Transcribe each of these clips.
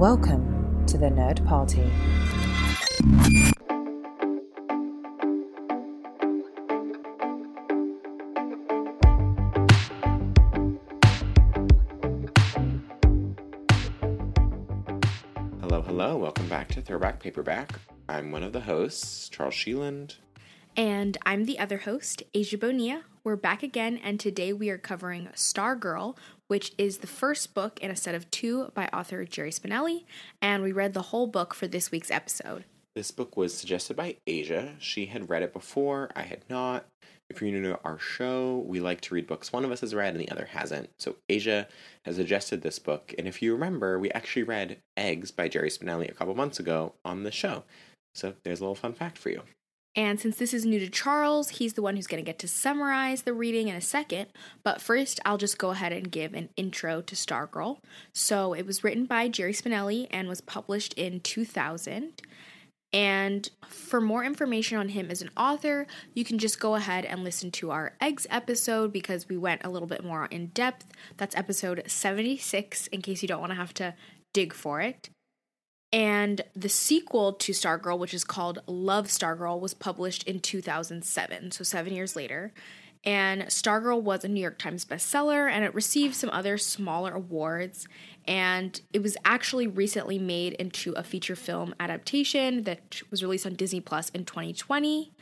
Welcome to the Nerd Party. Hello, hello. Welcome back to Throwback Paperback. I'm one of the hosts, Charles Sheeland. And I'm the other host, Asia Bonilla. We're back again, and today we are covering Stargirl, which is the first book in a set of two by author Jerry Spinelli, and we read the whole book for this week's episode. This book was suggested by Asia. She had read it before, I had not. If you're new to our show, we like to read books one of us has read and the other hasn't. So Asia has suggested this book, and if you remember, we actually read Eggs by Jerry Spinelli a couple months ago on the show. So there's a little fun fact for you. And since this is new to Charles, he's the one who's going to get to summarize the reading in a second. But first, I'll just go ahead and give an intro to Stargirl. So it was written by Jerry Spinelli and was published in 2000. And for more information on him as an author, you can just go ahead and listen to our eggs episode because we went a little bit more in depth. That's episode 76, in case you don't want to have to dig for it. And the sequel to Stargirl, which is called Love Stargirl, was published in 2007, so seven years later. And Stargirl was a New York Times bestseller and it received some other smaller awards. And it was actually recently made into a feature film adaptation that was released on Disney Plus in 2020.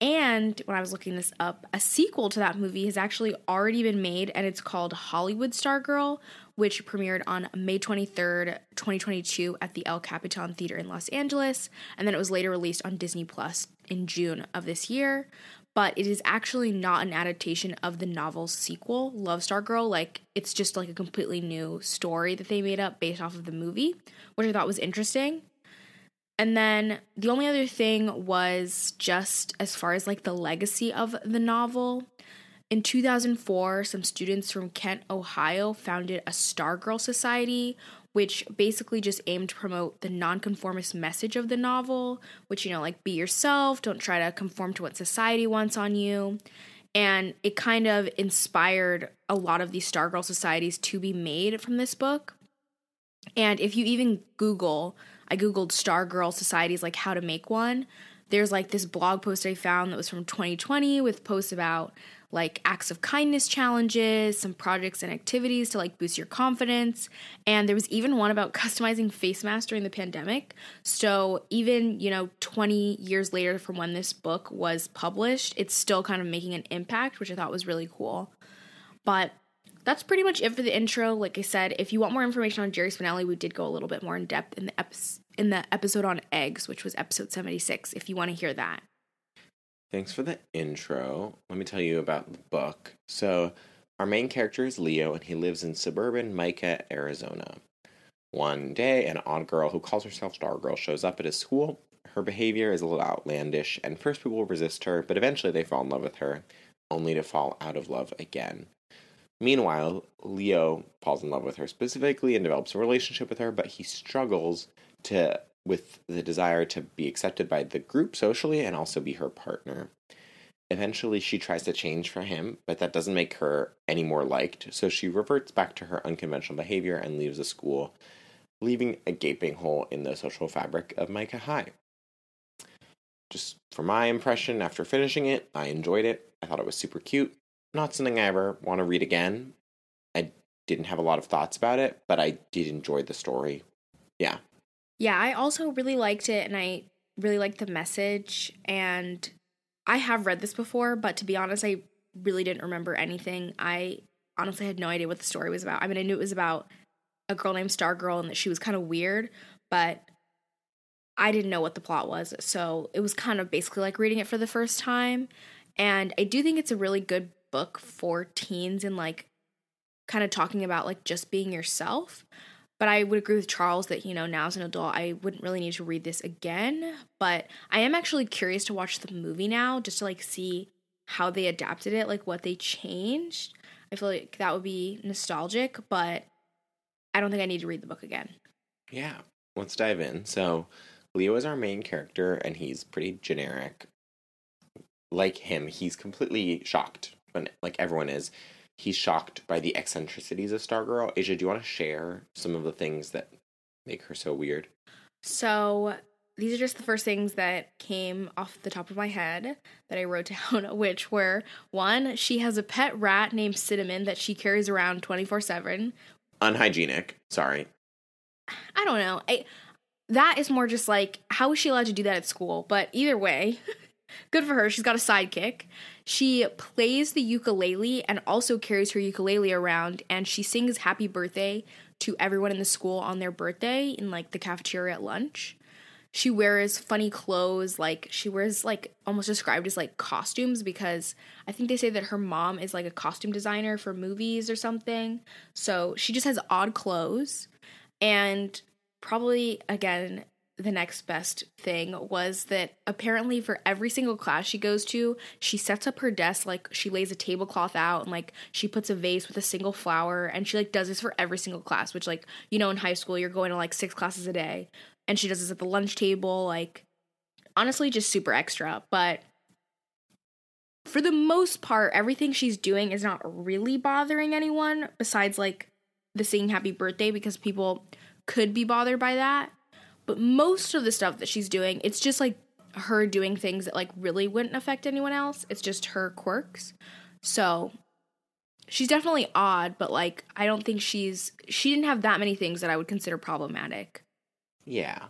And when I was looking this up, a sequel to that movie has actually already been made and it's called Hollywood Stargirl, which premiered on May 23rd, 2022 at the El Capitan Theater in Los Angeles. And then it was later released on Disney Plus in June of this year but it is actually not an adaptation of the novel's sequel, Love Stargirl. Like, it's just like a completely new story that they made up based off of the movie, which I thought was interesting. And then the only other thing was just as far as like the legacy of the novel. In 2004, some students from Kent, Ohio founded a Stargirl Society, which basically just aimed to promote the nonconformist message of the novel, which, you know, like be yourself, don't try to conform to what society wants on you. And it kind of inspired a lot of these Stargirl societies to be made from this book. And if you even Google, I Googled Stargirl societies, like how to make one, there's like this blog post I found that was from 2020 with posts about like acts of kindness challenges, some projects and activities to like boost your confidence. And there was even one about customizing face masks during the pandemic. So even, you know, 20 years later from when this book was published, it's still kind of making an impact, which I thought was really cool. But that's pretty much it for the intro. Like I said, if you want more information on Jerry Spinelli, we did go a little bit more in depth in the episode in the episode on eggs, which was episode 76, if you want to hear that. Thanks for the intro. Let me tell you about the book. So, our main character is Leo, and he lives in suburban Mica, Arizona. One day, an odd girl who calls herself Stargirl shows up at his school. Her behavior is a little outlandish, and first people resist her, but eventually they fall in love with her, only to fall out of love again. Meanwhile, Leo falls in love with her specifically and develops a relationship with her, but he struggles to with the desire to be accepted by the group socially and also be her partner. Eventually, she tries to change for him, but that doesn't make her any more liked, so she reverts back to her unconventional behavior and leaves the school, leaving a gaping hole in the social fabric of Mica High. Just from my impression after finishing it, I enjoyed it. I thought it was super cute. Not something I ever want to read again. I didn't have a lot of thoughts about it, but I did enjoy the story. Yeah, yeah, I also really liked it and I really liked the message. And I have read this before, but to be honest, I really didn't remember anything. I honestly had no idea what the story was about. I mean, I knew it was about a girl named Stargirl and that she was kind of weird, but I didn't know what the plot was. So it was kind of basically like reading it for the first time. And I do think it's a really good book for teens and like kind of talking about like just being yourself. But I would agree with Charles that, you know, now as an adult, I wouldn't really need to read this again. But I am actually curious to watch the movie now just to like see how they adapted it, like what they changed. I feel like that would be nostalgic, but I don't think I need to read the book again. Yeah, let's dive in. So, Leo is our main character, and he's pretty generic. Like him, he's completely shocked when, like everyone is, he's shocked by the eccentricities of Stargirl. Asia, do you want to share some of the things that make her so weird? So these are just the first things that came off the top of my head that I wrote down, which were one, she has a pet rat named Cinnamon that she carries around 24 7. Unhygienic. Sorry. I don't know. I, that is more just like, how is she allowed to do that at school? But either way, good for her. She's got a sidekick. She plays the ukulele and also carries her ukulele around, and she sings happy birthday to everyone in the school on their birthday in like the cafeteria at lunch. She wears funny clothes like she wears like almost described as like costumes because i think they say that her mom is like a costume designer for movies or something. So she just has odd clothes and probably again the next best thing was that apparently for every single class she goes to she sets up her desk like she lays a tablecloth out and like she puts a vase with a single flower and she like does this for every single class which like you know in high school you're going to like six classes a day. And she does this at the lunch table like honestly just super extra. But for the most part everything she's doing is not really bothering anyone besides like the singing happy birthday because people could be bothered by that but most of the stuff that she's doing it's just like her doing things that like really wouldn't affect anyone else it's just her quirks so she's definitely odd but like i don't think she's she didn't have that many things that i would consider problematic Yeah.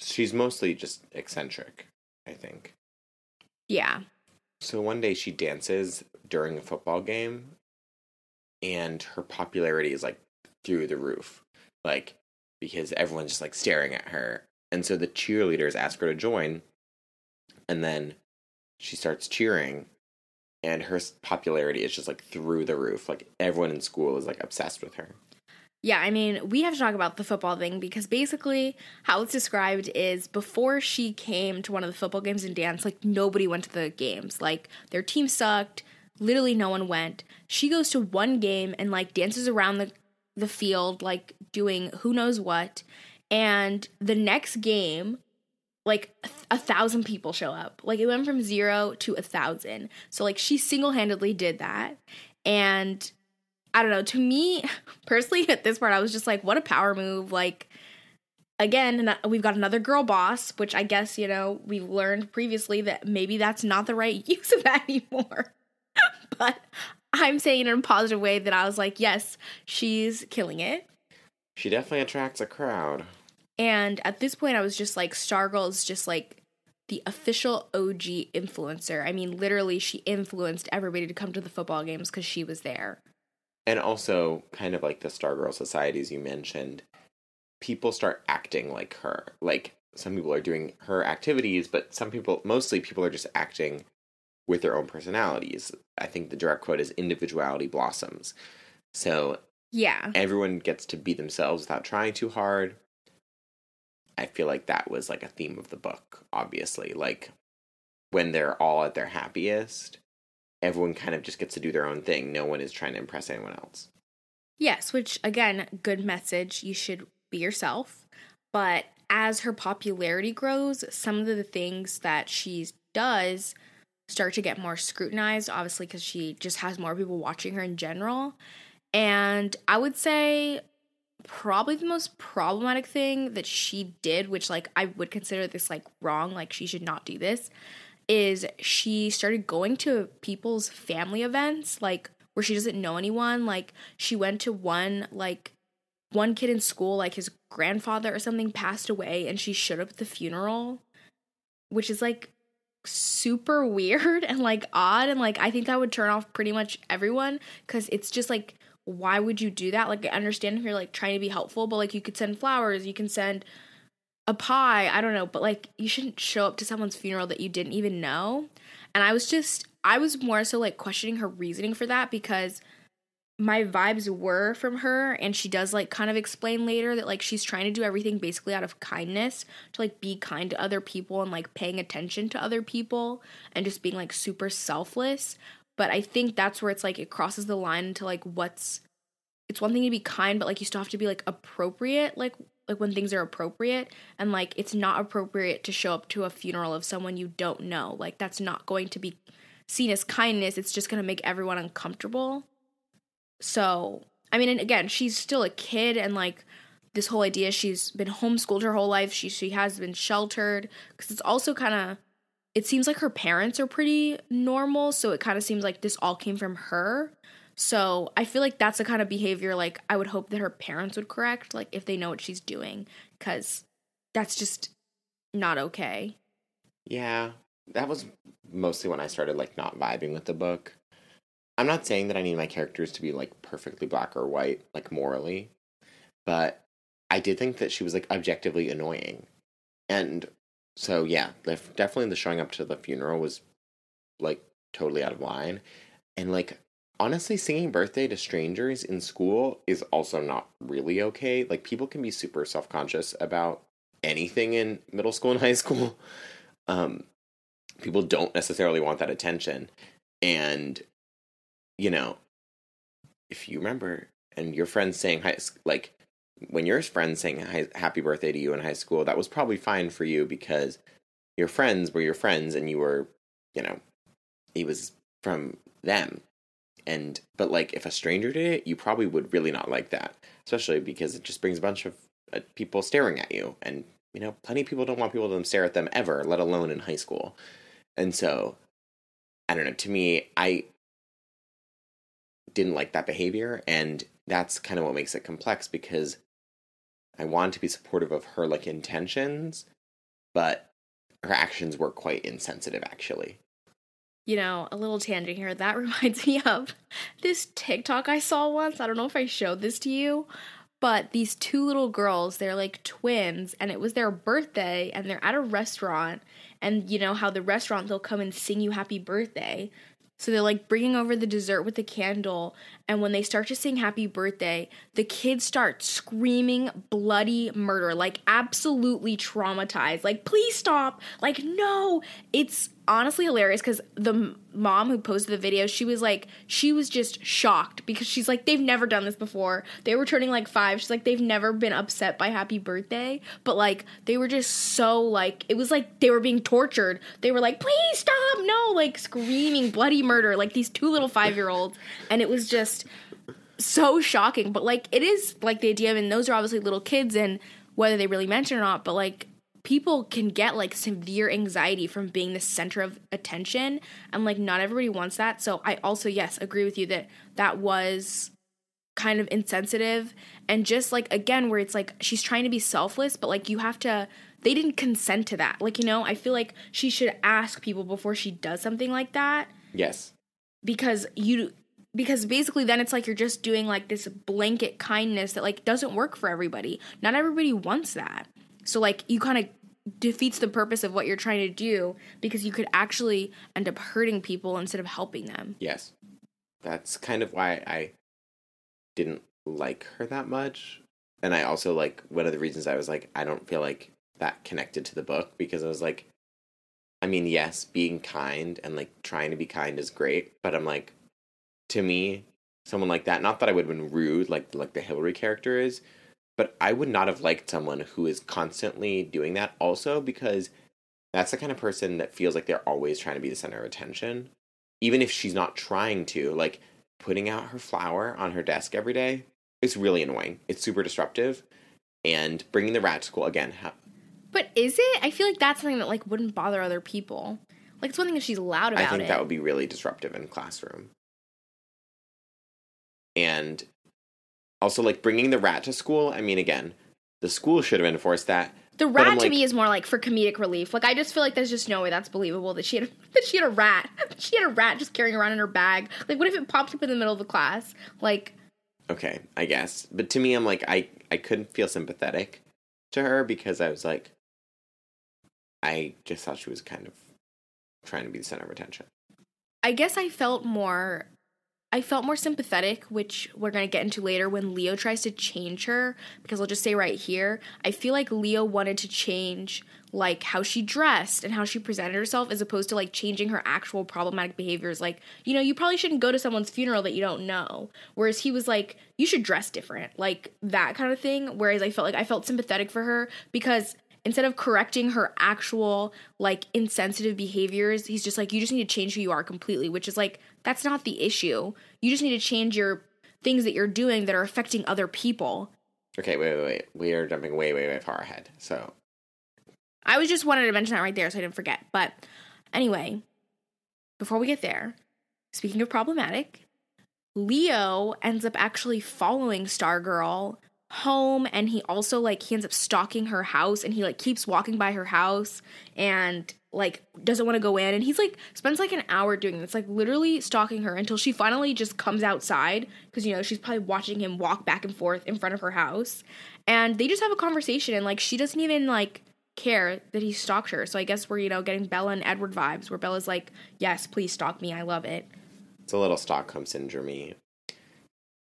She's mostly just eccentric, I think. yeah So one day she dances during a football game and her popularity is like through the roof. Like because everyone's just like staring at her. And so the cheerleaders ask her to join and then she starts cheering and her popularity is just like through the roof. Like everyone in school is like obsessed with her. Yeah, I mean, we have to talk about the football thing because basically how it's described is before she came to one of the football games and danced, like nobody went to the games. Like their team sucked, literally no one went. She goes to one game and like dances around the the field like doing who knows what. And the next game like a, thousand people show up. Like it went from zero to a thousand. So like she single handedly did that. And I don't know. To me, personally, at this part, I was just like, what a power move. Like, again, we've got another girl boss, which I guess, you know, we've learned previously that maybe that's not the right use of that anymore. but I'm saying in a positive way that I was like, yes, she's killing it. She definitely attracts a crowd. And at this point, I was just like, Stargirl is just like the official OG influencer. I mean, literally, she influenced everybody to come to the football games because she was there. And also, kind of like the Stargirl societies you mentioned, people start acting like her. Like some people are doing her activities, but some people, mostly people, are just acting with their own personalities. I think the direct quote is individuality blossoms. So Yeah. everyone gets to be themselves without trying too hard. I feel like that was like a theme of the book, obviously. Like when they're all at their happiest, everyone kind of just gets to do their own thing. No one is trying to impress anyone else. Yes, which again, good message. You should be yourself. But as her popularity grows, some of the things that she does start to get more scrutinized, obviously, because she just has more people watching her in general. And I would say probably the most problematic thing that she did, which like I would consider this like wrong, like she should not do this, is she started going to people's family events, like where she doesn't know anyone. Like she went to one like one kid in school, like his grandfather or something passed away, and she showed up at the funeral, which is like super weird and like odd and like I think that would turn off pretty much everyone cuz it's just like why would you do that? Like I understand if you're like trying to be helpful, but like you could send flowers, you can send a pie, I don't know, but like you shouldn't show up to someone's funeral that you didn't even know. And I was just I was more so like questioning her reasoning for that because my vibes were from her and she does like kind of explain later that like she's trying to do everything basically out of kindness to like be kind to other people and like paying attention to other people and just being like super selfless. But i think that's where it's like it crosses the line into like what's it's one thing to be kind but like you still have to be like appropriate like like when things are appropriate. And like it's not appropriate to show up to a funeral of someone you don't know. Like that's not going to be seen as kindness. It's just going to make everyone uncomfortable so, I mean, and again, she's still a kid, and like this whole idea she's been homeschooled her whole life. She she has been sheltered because it's also kind of it seems like her parents are pretty normal, so it kind of seems like this all came from her. So I feel like that's the kind of behavior like I would hope that her parents would correct, like if they know what she's doing, because that's just not okay. Yeah, that was mostly when I started like not vibing with the book. I'm not saying that I need my characters to be like perfectly black or white, like morally, but I did think that she was like objectively annoying. And so yeah, definitely the showing up to the funeral was like totally out of line. And like honestly singing birthday to strangers in school is also not really okay. Like people can be super self-conscious about anything in middle school and high school. Um people don't necessarily want that attention. And you know, if you remember and your friends saying high like when your friends saying happy birthday to you in high school, that was probably fine for you because your friends were your friends and you were, you know, it was from them. And, but like if a stranger did it, you probably would really not like that, especially because it just brings a bunch of uh, people staring at you. And, you know, plenty of people don't want people to stare at them ever, let alone in high school. And so, I don't know, to me, I didn't like that behavior. And that's kind of what makes it complex because I wanted to be supportive of her like intentions, but her actions were quite insensitive actually. You know, a little tangent here. That reminds me of this TikTok I saw once. I don't know if I showed this to you, but these two little girls, they're like twins, and it was their birthday, and they're at a restaurant. And you know how the restaurant, they'll come and sing you happy birthday. So they're like bringing over the dessert with the candle. And when they start to sing happy birthday, the kids start screaming bloody murder, like absolutely traumatized. Like, please stop. Like, no. It's honestly hilarious because the mom who posted the video, she was like, she was just shocked because she's like, they've never done this before. They were turning like five. She's like, they've never been upset by happy birthday. But like, they were just so like, it was like they were being tortured. They were like, please stop. No, like screaming bloody murder, like these two little five year olds. And it was just so shocking. But like, it is like the idea, I mean, those are obviously little kids and whether they really mention or not, but like, people can get like severe anxiety from being the center of attention and like not everybody wants that. So i also yes agree with you that that was kind of insensitive and just like again where it's like she's trying to be selfless but like you have to they didn't consent to that. Like you know i feel like she should ask people before she does something like that. Yes. Because you because basically then it's like you're just doing like this blanket kindness that like doesn't work for everybody. Not everybody wants that. So like you kind of defeats the purpose of what you're trying to do because you could actually end up hurting people instead of helping them. Yes. That's kind of why I didn't like her that much. And I also like one of the reasons I was like I don't feel like that connected to the book because I was like I mean, yes, being kind and like trying to be kind is great, but I'm like to me, someone like that, not that I would have been rude like like the Hillary character is, but I would not have liked someone who is constantly doing that also because that's the kind of person that feels like they're always trying to be the center of attention. Even if she's not trying to, like putting out her flower on her desk every day is really annoying. It's super disruptive. And bringing the rat to school again. Ha- but is it? I feel like that's something that like wouldn't bother other people. Like it's one thing if she's loud about it. I think it. that would be really disruptive in classroom. And also, like bringing the rat to school. I mean, again, the school should have enforced that. The rat like, to me is more like for comedic relief. Like I just feel like there's just no way that's believable that she had that she had a rat. she had a rat just carrying around in her bag. Like what if it popped up in the middle of the class? Like Okay, I guess. But to me I'm like I I couldn't feel sympathetic to her because I was like I just thought she was kind of trying to be the center of attention. I guess I felt more I felt more sympathetic, which we're going to get into later when Leo tries to change her. Because I'll just say right here, I feel like Leo wanted to change like how she dressed and how she presented herself as opposed to like changing her actual problematic behaviors. Like, you know, you probably shouldn't go to someone's funeral that you don't know. Whereas he was like, you should dress different, like that kind of thing. Whereas I felt like I felt sympathetic for her because instead of correcting her actual like insensitive behaviors, he's just like, you just need to change who you are completely, which is like, that's not the issue. You just need to change your things that you're doing that are affecting other people. Okay, wait, wait, wait. We are jumping way, way, way far ahead. So I was just wanted to mention that right there so I didn't forget. But anyway, before we get there, speaking of problematic, Leo ends up actually following Stargirl home and he also like he ends up stalking her house and he like keeps walking by her house and like doesn't want to go in and he's like spends like an hour doing this like literally stalking her until she finally just comes outside because you know she's probably watching him walk back and forth in front of her house and they just have a conversation and like she doesn't even like care that he stalked her so i guess we're you know getting bella and edward vibes where bella's like yes please stalk me i love it it's a little Stockholm syndrome.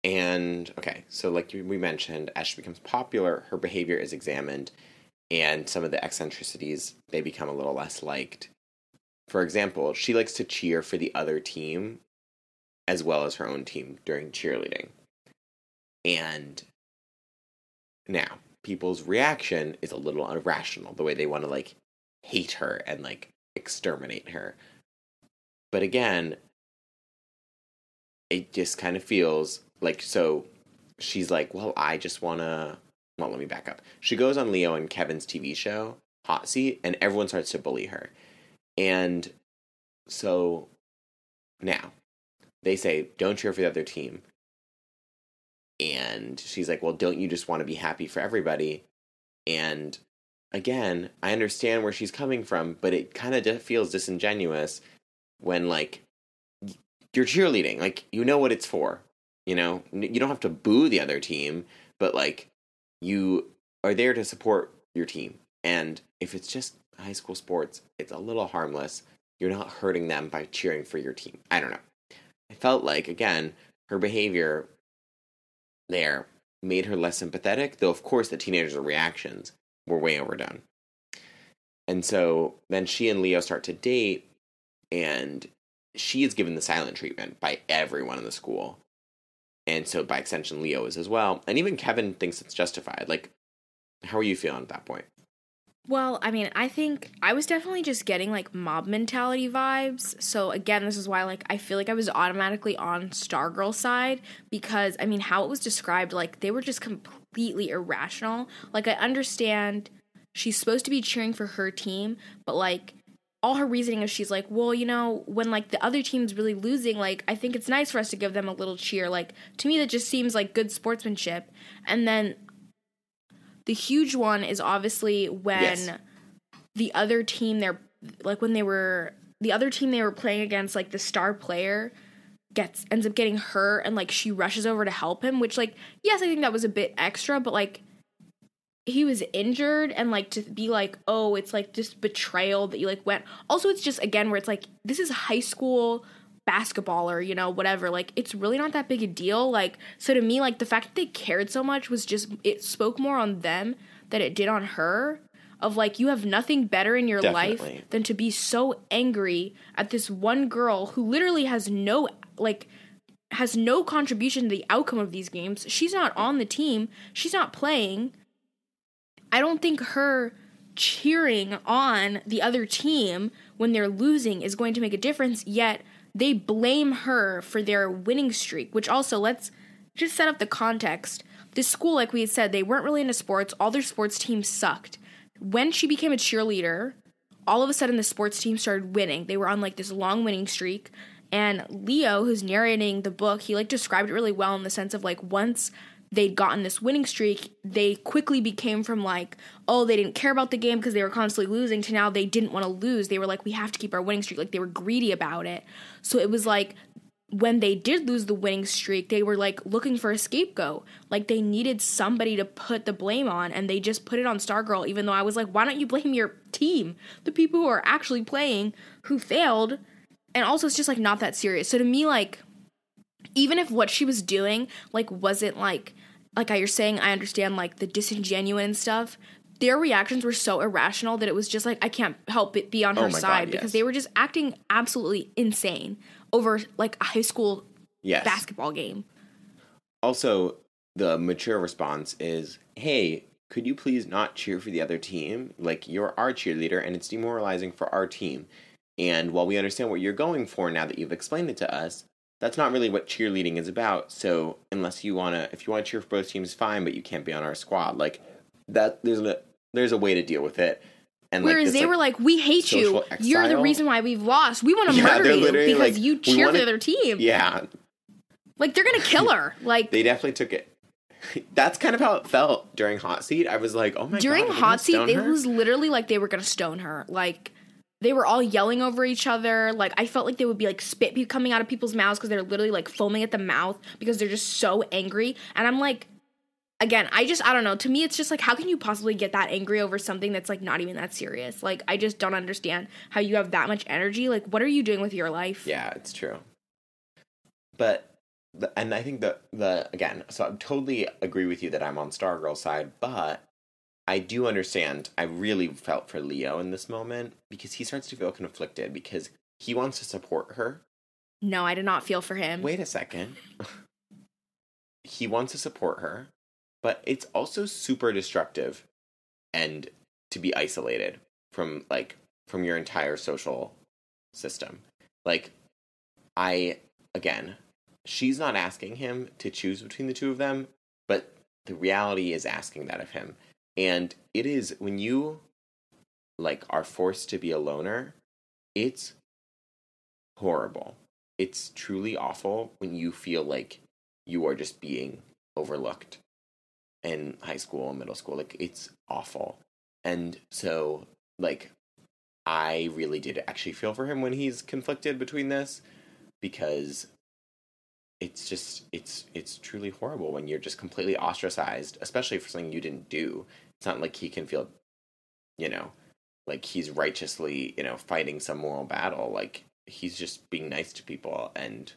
And okay, so like we mentioned, as she becomes popular, her behavior is examined, and some of the eccentricities they become a little less liked. For example, she likes to cheer for the other team as well as her own team during cheerleading. And now, people's reaction is a little irrational, the way they want to like hate her and like exterminate her. But again, it just kind of feels like so she's like, well, I just want to. Well, let me back up. She goes on Leo and Kevin's TV show, Hot Seat, and everyone starts to bully her. And so now they say, don't cheer for the other team. And she's like, well, don't you just want to be happy for everybody? And again, I understand where she's coming from, but it kind of feels disingenuous when, like, you're cheerleading. Like you know what it's for. You know, you don't have to boo the other team, but like you are there to support your team. And if it's just high school sports, it's a little harmless. You're not hurting them by cheering for your team. I don't know. I felt like again, her behavior there made her less sympathetic, though of course the teenagers' reactions were way overdone. And so then she and Leo start to date and she is given the silent treatment by everyone in the school. And so by extension, Leo is as well. And even Kevin thinks it's justified. Like, how are you feeling at that point? Well, I mean, I think I was definitely just getting like mob mentality vibes. So again, this is why like I feel like I was automatically on Stargirl side because I mean, how it was described like they were just completely irrational. Like I understand she's supposed to be cheering for her team, but like all her reasoning is she's like, well, you know, when like the other team's really losing, like I think it's nice for us to give them a little cheer. Like to me, that just seems like good sportsmanship. And then the huge one is obviously when yes. the other team, they're like when they were the other team they were playing against, like the star player gets ends up getting hurt and like she rushes over to help him, which like yes, I think that was a bit extra, but like he was injured and like to be like oh it's like just betrayal that you like went also it's just again where it's like this is high school basketball or you know whatever like it's really not that big a deal like so to me like the fact that they cared so much was just it spoke more on them than it did on her of like you have nothing better in your Definitely. life than to be so angry at this one girl who literally has no like has no contribution to the outcome of these games. She's not on the team. She's not playing I don't think her cheering on the other team when they're losing is going to make a difference, yet they blame her for their winning streak, which also let's just set up the context. This school, like we had said, they weren't really into sports. All their sports teams sucked. When she became a cheerleader, all of a sudden the sports team started winning. They were on like this long winning streak. And Leo, who's narrating the book, he like described it really well in the sense of like once they'd gotten this winning streak, they quickly became from like, oh, they didn't care about the game because they were constantly losing to now they didn't want to lose. They were like, we have to keep our winning streak. Like they were greedy about it. So it was like when they did lose the winning streak, they were like looking for a scapegoat. Like they needed somebody to put the blame on, and they just put it on Stargirl, even though I was like, why don't you blame your team? The people who are actually playing who failed. And also, it's just like not that serious. So to me, like, even if what she was doing like wasn't like like you're saying i understand like the disingenuous stuff their reactions were so irrational that it was just like i can't help it be on oh her side God, because yes. they were just acting absolutely insane over like a high school yes. basketball game also the mature response is hey could you please not cheer for the other team like you're our cheerleader and it's demoralizing for our team and while we understand what you're going for now that you've explained it to us that's not really what cheerleading is about. So unless you wanna, if you want to cheer for both teams, fine, but you can't be on our squad. Like that, there's a there's a way to deal with it. And like, Whereas this, they like, were like, "We hate you. social You're the reason why we've lost. We want to Yeah, murder you because like, you cheer wanna- for the other team. yeah, Like they're gonna kill her. Like they definitely took it. That's kind of how it felt during hot seat. I was like, oh my during god, During hot seat, stone it was literally like they were gonna stone her. Like they were all yelling over each other. Like I felt like they would be like spit coming out of people's mouths because they're literally like foaming at the mouth because they're just so angry. And I'm like, again, I just I don't know. To me, it's just like how can you possibly get that angry over something that's like not even that serious? Like I just don't understand how you have that much energy. Like what are you doing with your life? Yeah, it's true. But and I think the the again, so I totally agree with you that I'm on Stargirl's side, but I do understand. I really felt for Leo in this moment because he starts to feel conflicted because he wants to support her. No, I did not feel for him. Wait a second. he wants to support her, but it's also super destructive and to be isolated from like from your entire social system. Like I again, she's not asking him to choose between the two of them, but the reality is asking that of him. And it is when you like are forced to be a loner, it's horrible. It's truly awful when you feel like you are just being overlooked in high school and middle school. Like it's awful. And so like I really did actually feel for him when he's conflicted between this because it's just it's it's truly horrible when you're just completely ostracized, especially for something you didn't do. It's not like he can feel you know, like he's righteously, you know, fighting some moral battle. Like he's just being nice to people and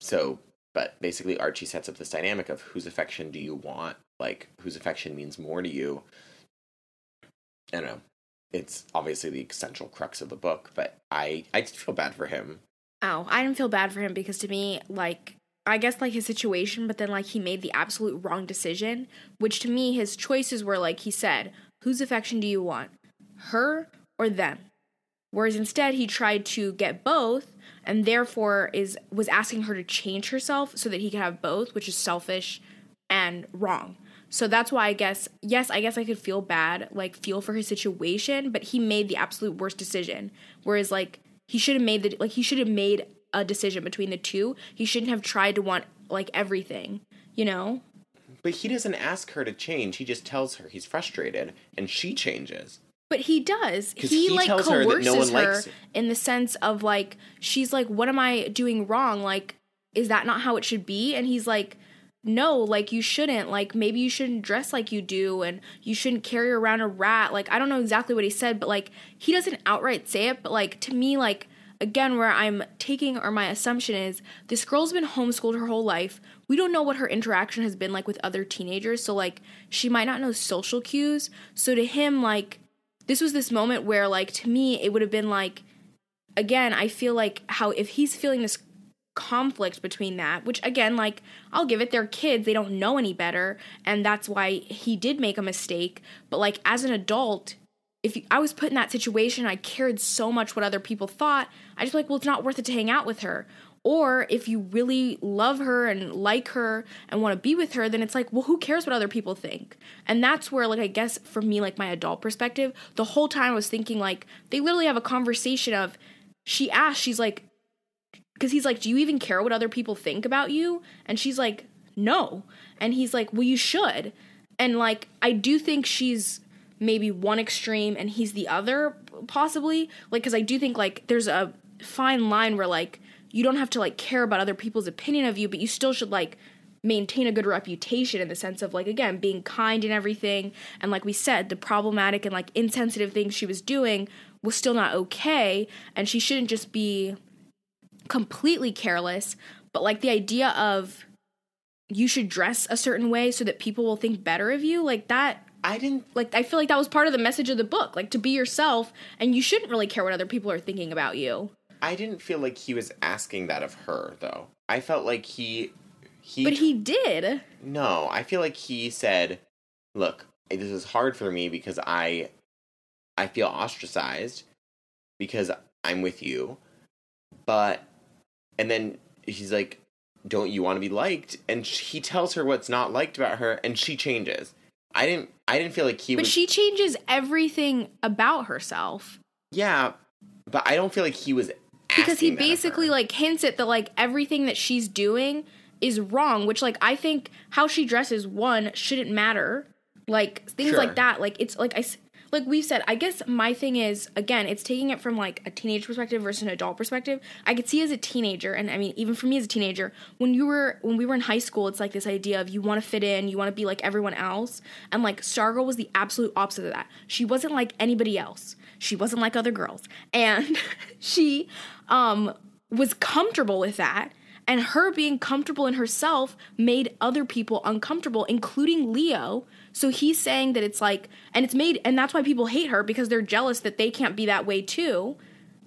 so but basically Archie sets up this dynamic of whose affection do you want? Like whose affection means more to you. I don't know. It's obviously the central crux of the book, but I I just feel bad for him. Oh, I didn't feel bad for him because to me, like, I guess like his situation, but then like he made the absolute wrong decision, which to me, his choices were like he said, whose affection do you want? Her or them? Whereas instead he tried to get both and therefore is was asking her to change herself so that he could have both, which is selfish and wrong. So that's why I guess yes, I guess I could feel bad, like feel for his situation, but he made the absolute worst decision. Whereas like he should have made the like he should have made a decision between the two. He shouldn't have tried to want like everything, you know? But he doesn't ask her to change. He just tells her he's frustrated and she changes. But he does. He, he like tells her coerces no her in the sense of like she's like, "What am I doing wrong? Like, is that not how it should be?" And he's like, "No, like you shouldn't. Like maybe you shouldn't dress like you do, and you shouldn't carry around a rat." Like I don't know exactly what he said, but like he doesn't outright say it. But like to me, like again, where I'm taking or my assumption is this girl's been homeschooled her whole life. We don't know what her interaction has been like with other teenagers, so like she might not know social cues. So to him, like this was this moment where like to me it would have been like again i feel like how if he's feeling this conflict between that which again like i'll give it they're kids they don't know any better and that's why he did make a mistake but like as an adult if you, i was put in that situation i cared so much what other people thought i just like well it's not worth it to hang out with her. Or if you really love her and like her and want to be with her then it's like well who cares what other people think? And that's where like i guess for me like my adult perspective the whole time i was thinking like they literally have a conversation of she asked she's like because he's like do you even care what other people think about you? And she's like no. And he's like well you should. And like i do think she's maybe one extreme and he's the other possibly. Like because i do think like there's a fine line where like you don't have to like care about other people's opinion of you but you still should like maintain a good reputation in the sense of like again being kind and everything. And like we said the problematic and like insensitive things she was doing was still not okay. And she shouldn't just be completely careless. But like the idea of you should dress a certain way so that people will think better of you like that I didn't like I feel like that was part of the message of the book like to be yourself and you shouldn't really care what other people are thinking about you I didn't feel like he was asking that of her though. I felt like he he but he did No, I feel like he said, "Look, this is hard for me because I I feel ostracized because I'm with you, but and then he's like, "Don't you want to be liked?" And he tells her what's not liked about her, and she changes. I didn't. I didn't feel like he was But was. she changes everything about herself yeah, but I don't feel like he was because he asking that of basically like hints at that like everything that she's doing is wrong, which like I think how she dresses one shouldn't matter. Like things Sure. like that. Like it's like I like we've said. I guess my thing is again, it's taking it from like a teenage perspective versus an adult perspective. I could see as a teenager, and I mean even for me as a teenager, when you were when we were in high school, it's like this idea of you want to fit in, you want to be like everyone else, and like Stargirl was the absolute opposite of that. She wasn't like anybody else. She wasn't like other girls, and she um was comfortable with that and her being comfortable in herself made other people uncomfortable including leo so he's saying that it's like and it's made and that's why people hate her because they're jealous that they can't be that way too.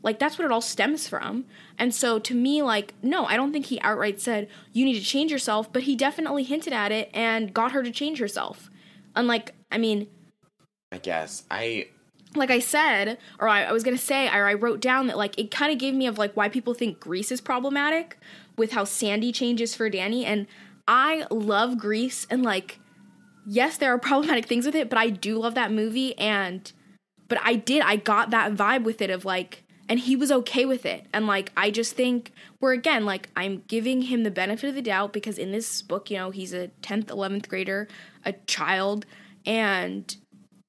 Like that's what it all stems from. And so to me like no i don't think he outright said you need to change yourself but he definitely hinted at it and got her to change herself. Unlike i mean I guess. I. like I said, or I, I was gonna say, or I wrote down that like it kind of gave me of like why people think Grease is problematic with how Sandy changes for Danny, and I love Grease, and like, yes, there are problematic things with it, but I do love that movie, and but I did, I got that vibe with it of like, and he was okay with it, and like I just think where again, like I'm giving him the benefit of the doubt because in this book, you know, he's a tenth, eleventh grader, a child, and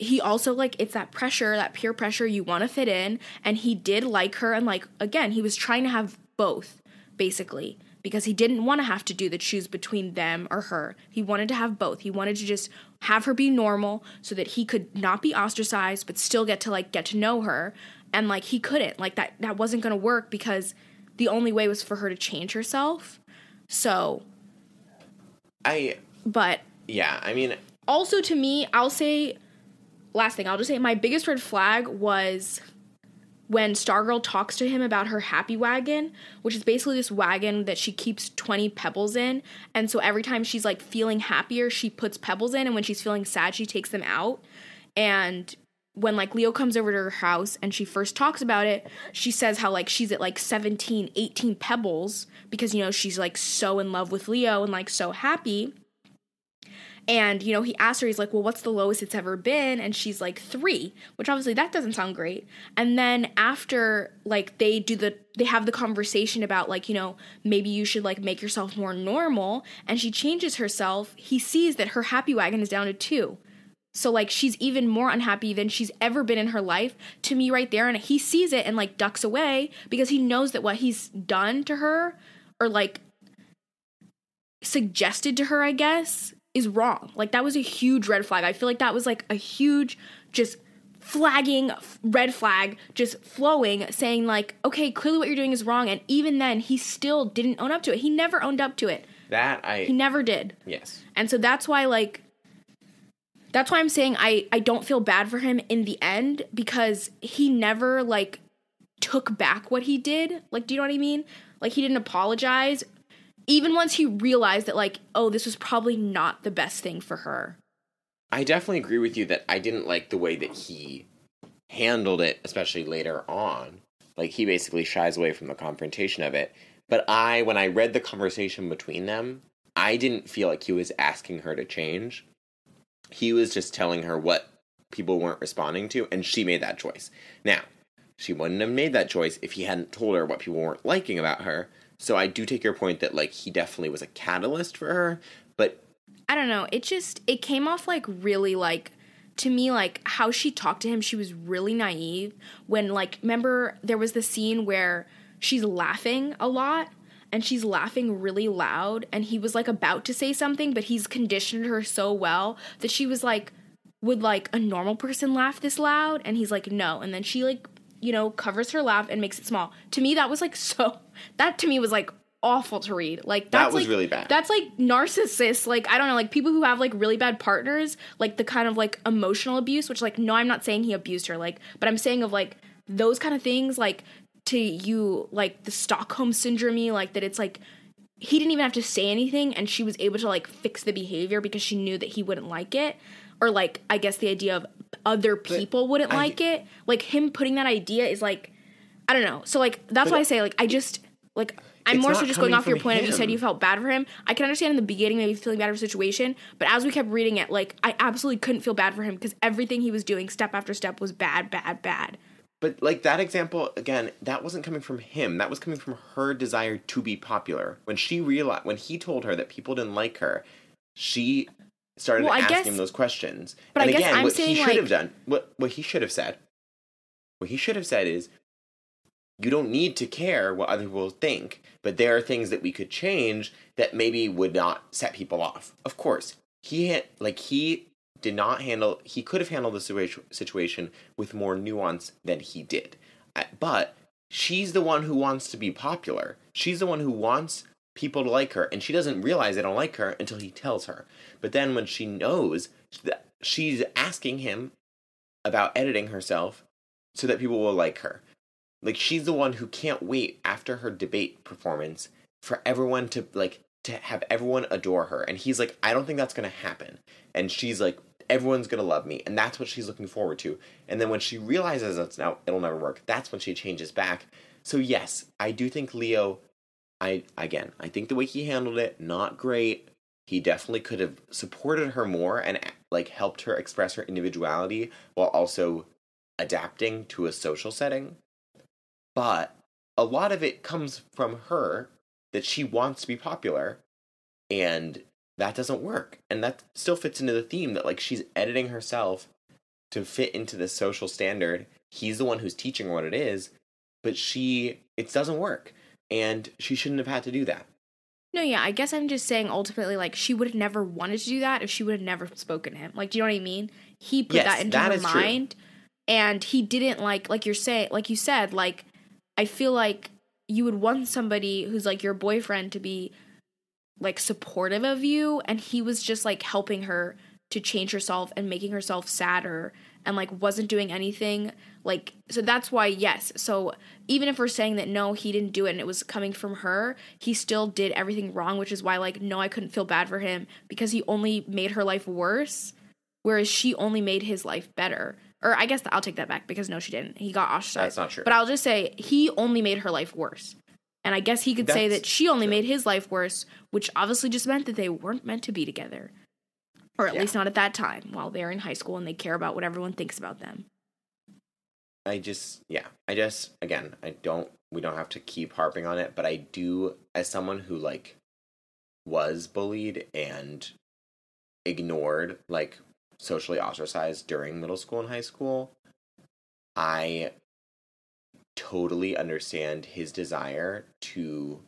he also like it's that pressure that peer pressure you want to fit in and he did like her and like again he was trying to have both basically because he didn't want to have to do the choose between them or her he wanted to have both he wanted to just have her be normal so that he could not be ostracized but still get to like get to know her and like he couldn't like that that wasn't going to work because the only way was for her to change herself so I. but Yeah. I mean, also to me, I'll say last thing, I'll just say my biggest red flag was when Stargirl talks to him about her happy wagon, which is basically this wagon that she keeps 20 pebbles in. And so every time she's like feeling happier, she puts pebbles in. And when she's feeling sad, she takes them out. And when like Leo comes over to her house and she first talks about it, she says how like she's at like 17, 18 pebbles because, you know, she's like so in love with Leo and like so happy. And, you know, he asked her, he's like, well, what's the lowest it's ever been? And she's like, three, which obviously that doesn't sound great. And then after, like, they do the, they have the conversation about, like, you know, maybe you should, like, make yourself more normal. And she changes herself. He sees that her happy wagon is down to two. So, like, she's even more unhappy than she's ever been in her life to me right there. And he sees it and, like, ducks away because he knows that what he's done to her or, like, suggested to her, I guess, is wrong. Like that was a huge red flag. I feel like that was like a huge just flagging f- red flag just flowing saying like okay clearly what you're doing is wrong and even then he still didn't own up to it he never owned up to it that I. he never did yes. and so that's why like that's why i'm saying i i don't feel bad for him in the end because he never like took back what he did like do you know what i mean like he didn't apologize even once he realized that like oh this was probably not the best thing for her I definitely agree with you that I didn't like the way that he handled it, especially later on. Like he basically shies away from the confrontation of it. But I, when I read the conversation between them, I didn't feel like he was asking her to change. He was just telling her what people weren't responding to, and she made that choice. Now, she wouldn't have made that choice if he hadn't told her what people weren't liking about her. So I do take your point that like he definitely was a catalyst for her, but I don't know. It just it came off like really like to me like how she talked to him. She was really naive when like remember there was the scene where she's laughing a lot and she's laughing really loud and he was like about to say something but he's conditioned her so well that she was like would like a normal person laugh this loud and he's like no and then she like you know covers her laugh and makes it small to me that was like so that to me was like awful to read. Like That that's was like, really bad. that's like narcissists like i don't know like people who have like really bad partners like the kind of like emotional abuse which like no i'm not saying he abused her like but i'm saying of like those kind of things like to you like the stockholm syndrome like that it's like he didn't even have to say anything and she was able to like fix the behavior because she knew that he wouldn't like it. Or like i guess the idea of other people wouldn't I- like it. Like him putting that idea is like i don't know so like that's But- why i say like i just like I'm more so just going off your point of you said you felt bad for him. I can understand in the beginning maybe feeling bad for the situation, but as we kept reading it, like I absolutely couldn't feel bad for him because everything he was doing, step after step, was bad, bad, bad. But like that example again, that wasn't coming from him. That was coming from her desire to be popular. When she realized, when he told her that people didn't like her, she started Well, asking guess- him those questions. but I and guess again, I'm what he should like- have done, what what he should have said, what he should have said is, you don't need to care what other people think, but there are things that we could change that maybe would not set people off. Of course, he had like he did not handle. He could have handled the situation situation with more nuance than he did, Uh, but she's the one who wants to be popular. She's the one who wants people to like her, and she doesn't realize they don't like her until he tells her. But then when she knows that she's asking him about editing herself so that people will like her. Like she's the one who can't wait after her debate performance for everyone to like to have everyone adore her. And he's like, I don't think that's gonna happen. And she's like, everyone's gonna love me, and that's what she's looking forward to. And then when she realizes that's now it'll never work, that's when she changes back. So yes, I do think Leo I again, I think the way he handled it, not great. He definitely could have supported her more and like helped her express her individuality while also adapting to a social setting. But a lot of it comes from her that she wants to be popular and that doesn't work. And that still fits into the theme that like she's editing herself to fit into the social standard. He's the one who's teaching her what it is, but she it doesn't work. And she shouldn't have had to do that. No, yeah, I guess I'm just saying ultimately, like, she would have never wanted to do that if she would have never spoken to him. Like, do you know what I mean? He put Yes, that into that her is true. mind, and he didn't like, like you're saying, like you said, like, I feel like you would want somebody who's like your boyfriend to be like supportive of you, and he was just like helping her to change herself and making herself sadder and like wasn't doing anything like so that's why yes so even if we're saying that no he didn't do it and it was coming from her he still did everything wrong which is why like no i couldn't feel bad for him because he only made her life worse whereas she only made his life better or i guess i'll take that back because no she didn't he got ostracized That's not true. but i'll just say he only made her life worse and i guess he could say that she only true. made his life worse which obviously just meant that they weren't meant to be together or at Yeah. least not at that time while they're in high school and they care about what everyone thinks about them I just yeah, I just again, I don't we don't have to keep harping on it, but I do as someone who like was bullied and ignored, like socially ostracized during middle school and high school, I totally understand his desire to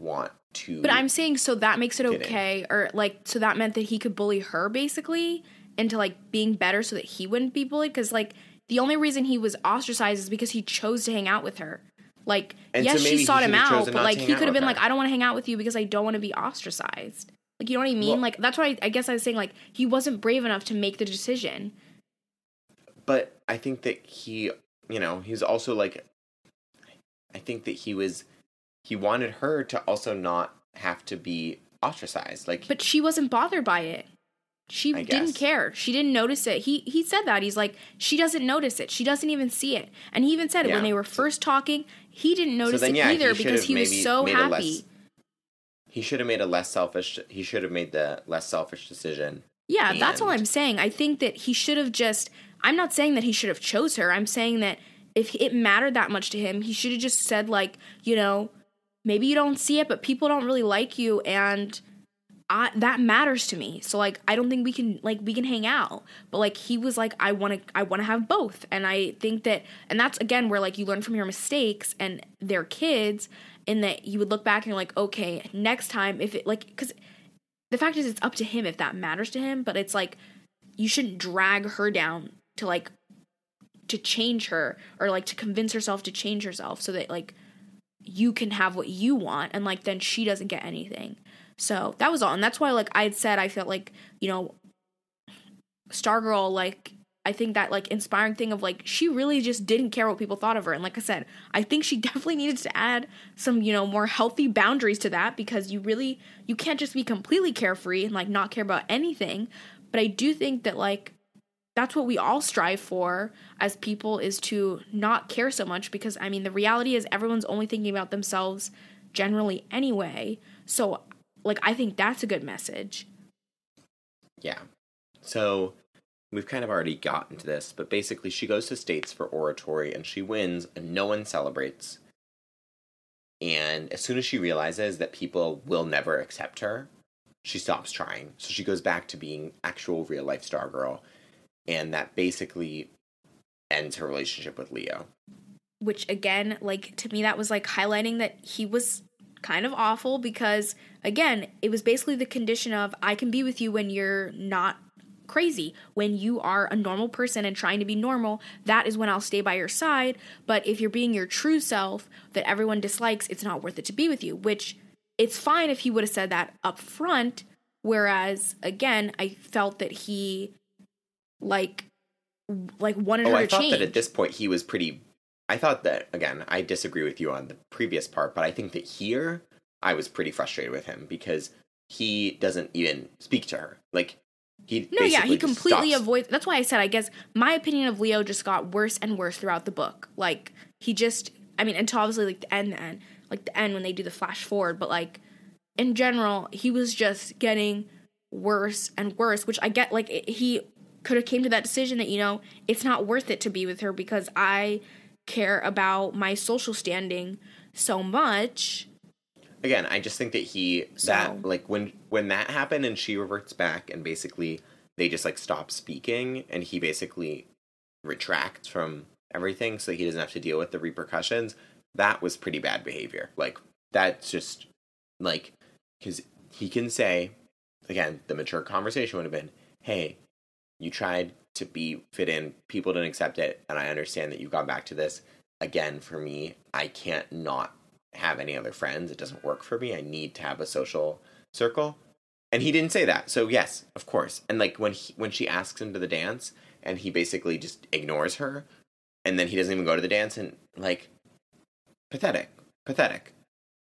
want to But I'm saying so that makes it Get in. okay, or like so that meant that he could bully her basically into like being better so that he wouldn't be bullied. Because like the only reason he was ostracized is because he chose to hang out with her. Like And yes, so she sought him out, but like he could have been like. I don't want to hang out with you because I don't want to be ostracized. Like you know what I mean? Well- like that's why I, I guess I was saying like he wasn't brave enough to make the decision. but I think that he, you know, he's also like, I think that he was, he wanted her to also not have to be ostracized. Like, But she wasn't bothered by it. She I didn't guess. care. She didn't notice it. He he said that. He's like, she doesn't notice it. She doesn't even see it. And he even said it when they were first talking, he didn't notice then, it yeah, he either should because he was so happy. He should have made a less selfish. He should have made the less selfish decision. Yeah, that's all I'm saying. I think that he should have just I'm not saying that he should have chose her. I'm saying that if it mattered that much to him, he should have just said like, you know, maybe you don't see it, but people don't really like you and I, that matters to me. So like I don't think we can like we can hang out. But like he was like I want to I want to have both. And I think that and that's again where like you learn from your mistakes and their kids in that you would look back and you're like, okay, next time if it like cuz the fact is it's up to him if that matters to him, but it's like you shouldn't drag her down to like to change her or like to convince herself to change herself so that like you can have what you want and like then she doesn't get anything. So that was all. And that's why like I had said I felt like, you know, Stargirl like I think that like inspiring thing of like she really just didn't care what people thought of her. And like I said, I think she definitely needed to add some, you know, more healthy boundaries to that because you really you can't just be completely carefree and like not care about anything. But I do think that like that's what we all strive for as people is to not care so much because I mean the reality is everyone's only thinking about themselves generally anyway. So, like, I think that's a good message. Yeah. So we've kind of already gotten to this, but basically she goes to states for oratory and she wins and no one celebrates. And as soon as she realizes that people will never accept her, she stops trying. So she goes back to being actual real life star girl And that basically ends her relationship with Leo. Which again, like to me that was like highlighting that he was kind of awful because again, it was basically the condition of I can be with you when you're not crazy. When you are a normal person and trying to be normal, that is when I'll stay by your side. But if you're being your true self that everyone dislikes, it's not worth it to be with you, which it's fine if he would have said that up front. Whereas again, I felt that he like like wanted oh, her I to thought change. that at this point he was pretty. I thought that again. I disagree with you on the previous part, but I think that here I was pretty frustrated with him because he doesn't even speak to her. Like he No, yeah, he completely stops. avoids. That's why I said I guess my opinion of Leo just got worse and worse throughout the book. Like he just, I mean, until obviously like the end, the end, like the end when they do the flash forward. But like in general, he was just getting worse and worse. Which I get. Like it, he could have came to that decision that you know it's not worth it to be with her because I care about my social standing so much. Again i just think that he So- that like when when that happened and she reverts back and basically they just like stop speaking and he basically retracts from everything so he doesn't have to deal with the repercussions that was pretty bad behavior. Like that's just like because he can say again the mature conversation would have been hey you tried to be fit in people didn't accept it and i understand that you got back to this. Again for me i can't not have any other friends. It doesn't work for me. I need to have a social circle. And he didn't say that. So yes of course. And like when he, when she asks him to the dance and he basically just ignores her and then he doesn't even go to the dance and like pathetic pathetic.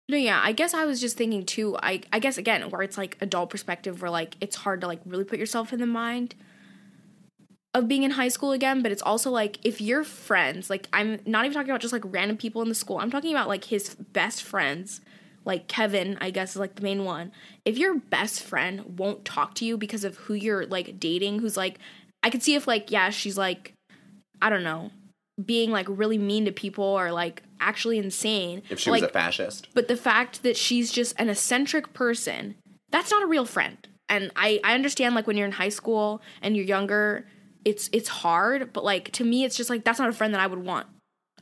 No, yeah, I guess I was just thinking too. I I guess again where it's like adult perspective, where like it's hard to like really put yourself in the mind of being in high school again. But it's also like if your friends, like I'm not even talking about just like random people in the school. I'm talking about like his best friends, like Kevin. I guess is like the main one. If your best friend won't talk to you because of who you're like dating, who's like, I could see if like yeah, she's like, I don't know, being like really mean to people or like actually insane. if she like, was a fascist but the fact that she's just an eccentric person, that's not a real friend. And I, I understand like when you're in high school and you're younger, it's it's hard, but like to me it's just like that's not a friend that I would want.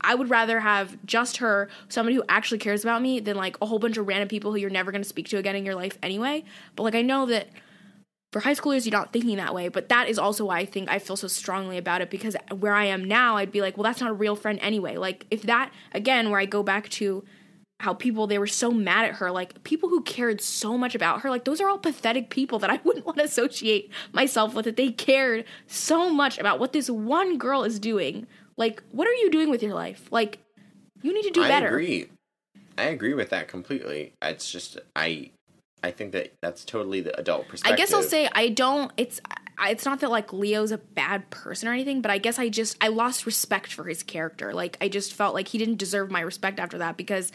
I would rather have just her, somebody who actually cares about me, than like a whole bunch of random people who you're never gonna speak to again in your life anyway. But like I know that for high schoolers you're not thinking that way, but that is also why I think I feel so strongly about it because where I am now, I'd be like, well, that's not a real friend anyway. Like if that again, where I go back to how people they were so mad at her, like people who cared so much about her, like those are all pathetic people that I wouldn't want to associate myself with. That they cared so much about what this one girl is doing. Like, what are you doing with your life? Like, you need to do better. I better. agree. I agree with that completely. It's just I I think that that's totally the adult perspective I guess I'll say I don't. It's it's not that like Leo's a bad person or anything, but I guess I just I lost respect for his character. Like I just felt like he didn't deserve my respect after that because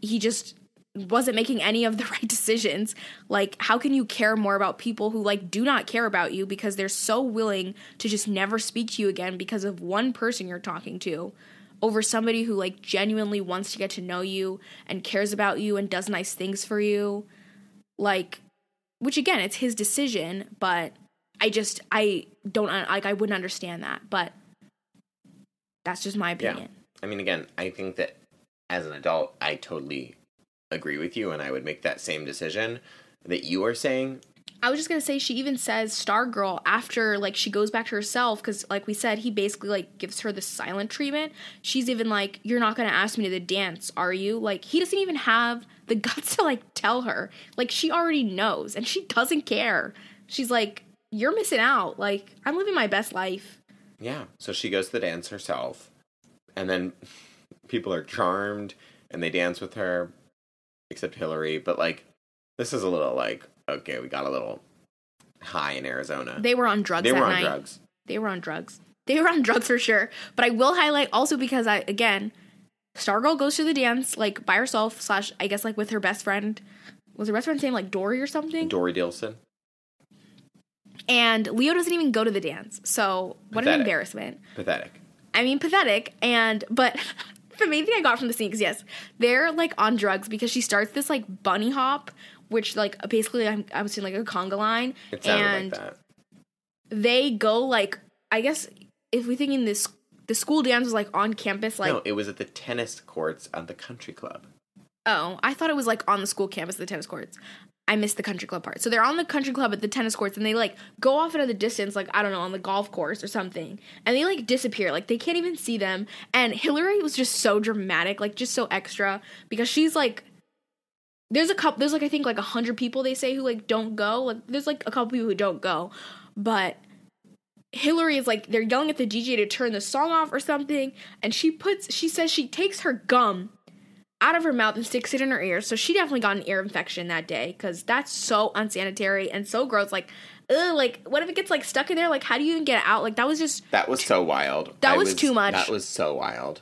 he just wasn't making any of the right decisions. Like how can you care more about people who like do not care about you because they're so willing to just never speak to you again because of one person you're talking to? over somebody who like genuinely wants to get to know you and cares about you and does nice things for you like which again it's his decision but i just i don't like i wouldn't understand that but that's just my opinion. Yeah. I mean, again, I think that as an adult, I totally agree with you, and I would make that same decision that you are saying. I was just gonna say she even says Stargirl after like she goes back to herself because like we said he basically like gives her the silent treatment. She's even like, "You're not gonna ask me to the dance, are you?" Like he doesn't even have the guts to like tell her. Like she already knows and she doesn't care. She's like, "You're missing out. Like I'm living my best life." Yeah. So she goes to the dance herself, and then people are charmed and they dance with her, except Hillari. But like, this is a little like, okay, we got a little high in Arizona. They were on drugs They that were on night. drugs. They were on drugs. They were on drugs for sure. But I will highlight also because I again, Stargirl goes to the dance like by herself, slash, I guess like with her best friend. Was her best friend's name like Dori or something? Dori Dilson. and Leo doesn't even go to the dance. So what an embarrassment. Pathetic. I mean, pathetic. And but the main thing I got from the scene is yes, they're like on drugs because she starts this like bunny hop, which like basically I'm, I was like a conga line, It and like that. they go like I guess if we think in this the school dance was like on campus, like no, it was at the tennis courts at the country club. oh I thought it was like on the school campus, the tennis courts. I missed the country club part. So they're on the country club at the tennis courts and they like go off into the distance, like I don't know, on the golf course or something. And they like disappear. Like they can't even see them. And Hillari was just so dramatic, like just so extra because she's like there's a couple there's like I think like a hundred people they say who like don't go. Like there's like a couple people who don't go. But Hillari is like they're yelling at the DJ to turn the song off or something, and she puts she says she takes her gum out of her mouth and sticks it in her ear. So she definitely got an ear infection that day because that's so unsanitary and so gross. Like, ugh, like what if it gets like stuck in there? Like, how do you even get it out? Like that was just. That was so wild. That I was too much. That was so wild.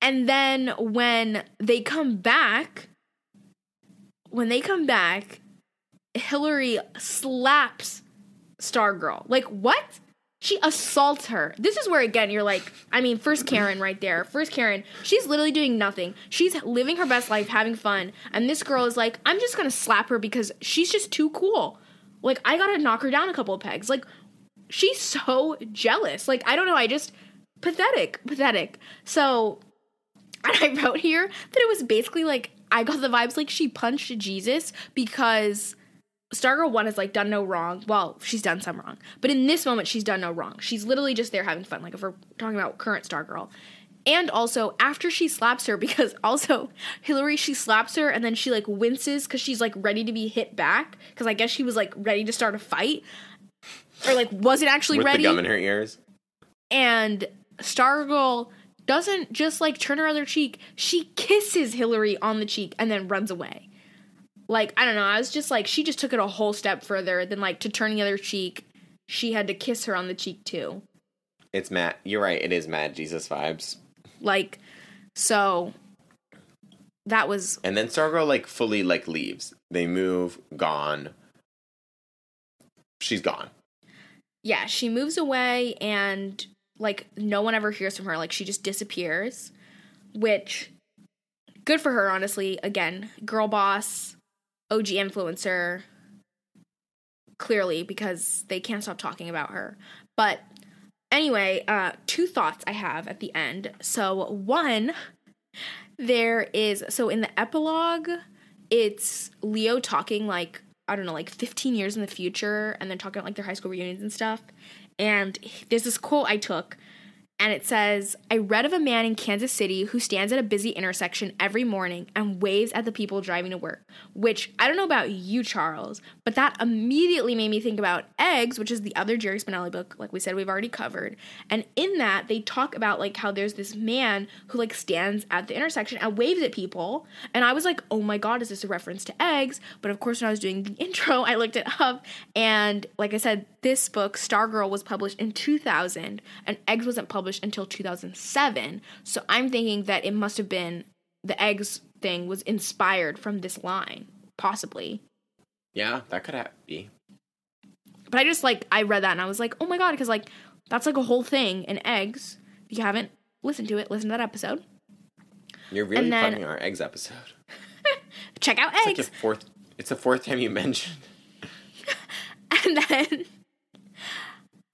And then when they come back, when they come back, Hillari slaps Stargirl. Like what? She assaults her. This is where again you're like, I mean, first Karen right there. First Karen, she's literally doing nothing. She's living her best life, having fun, and this girl is like, I'm just gonna slap her because she's just too cool. Like I gotta knock her down a couple of pegs. Like she's so jealous. Like I don't know. I just pathetic, pathetic. So and I wrote here that it was basically like I got the vibes like she punched Jesus because Stargirl one has like done no wrong. Well, she's done some wrong, but in this moment she's done no wrong. She's literally just there having fun. Like if we're talking about current Stargirl. And also after she slaps her, because also Hillari she slaps her and then she like winces because she's like ready to be hit back because I guess she was like ready to start a fight or like wasn't actually With ready the gum in her ears. and Stargirl doesn't just like turn her other cheek, she kisses Hillari on the cheek and then runs away. Like, I don't know, I was just like, she just took it a whole step further than like to turn the other cheek. She had to kiss her on the cheek too. It's Matt. You're right. It is Mad Jesus vibes. Like, so that was And then Stargirl like fully like leaves. They move, gone. She's gone. yeah, she moves away and like no one ever hears from her. Like she just disappears, which good for her, honestly. Again, girl boss, OG influencer, clearly because they can't stop talking about her. But anyway, uh, two thoughts I have at the end. So one, there is so in the epilogue, it's Leo talking like I don't know, like 15 years in the future, and then talking about like their high school reunions and stuff. And there's this quote I took, and it says, I read of a man in Kansas City who stands at a busy intersection every morning and waves at the people driving to work. Which I don't know about you, Charles, but that immediately made me think about Eggs, which is the other Jerry Spinelli book, like we said, we've already covered. And in that, they talk about like how there's this man who like stands at the intersection and waves at people. And I was like, oh my God, is this a reference to Eggs? But of course, when I was doing the intro, I looked it up. And like I said, this book, Stargirl, was published in 2000, and Eggs wasn't published until 2007. So I'm thinking that it must have been the Eggs thing was inspired from this line, possibly. Yeah, that could be. But I just like, I read that and I was like, oh my God, because like, that's like a whole thing in Eggs. If you haven't listened to it, listen to that episode. You're really then- plugging our eggs episode. Check out It's Eggs. the fourth. It's the fourth time you mentioned. And then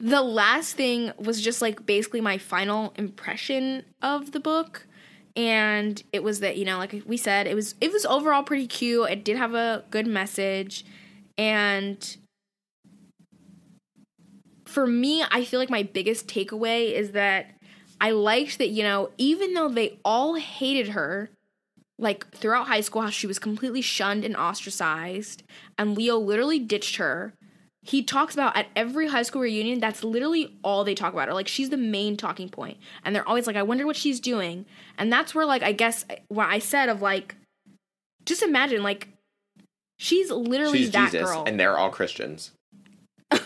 the last thing was just like basically my final impression of the book. And it was that, you know, like we said, it was it was overall pretty cute. It did have a good message. And for me, I feel like my biggest takeaway is that I liked that, you know, even though they all hated her, like throughout high school, how she was completely shunned and ostracized, and Leo literally ditched her. He talks about at every high school reunion, that's literally all they talk about her. Like, she's the main talking. And they're always like, I wonder what she's doing. And that's where, like, I guess what I said of like, just imagine, like, she's literally She's that Jesus, girl. and they're all Christians.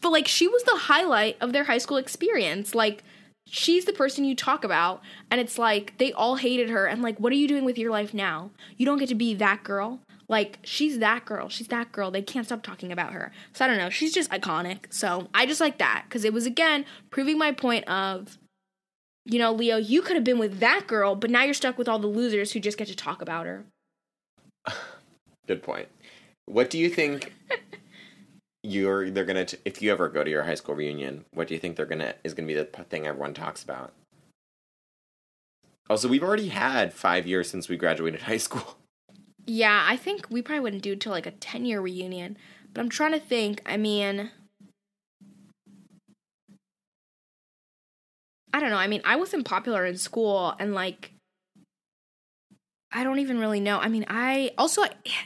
But like she was the highlight of their high school experience. Like she's the person you talk about and it's like they all hated her and like what are you doing with your life now you don't get to be that girl like she's that girl she's that girl they can't stop talking about her so i don't know she's just iconic so i just like that because it was again proving my point of you know leo you could have been with that girl but now you're stuck with all the losers who just get to talk about her Good point. What do you think you're they're gonna t- if you ever go to your high school reunion? What do you think they're gonna is gonna be the p- thing everyone talks about? Also, we've already had five years since we graduated high school. Yeah, I think we probably wouldn't do it till like a 10 year reunion. But I'm trying to think. I mean, I don't know. I mean, I wasn't popular in school and like, I don't even really know. I mean, I also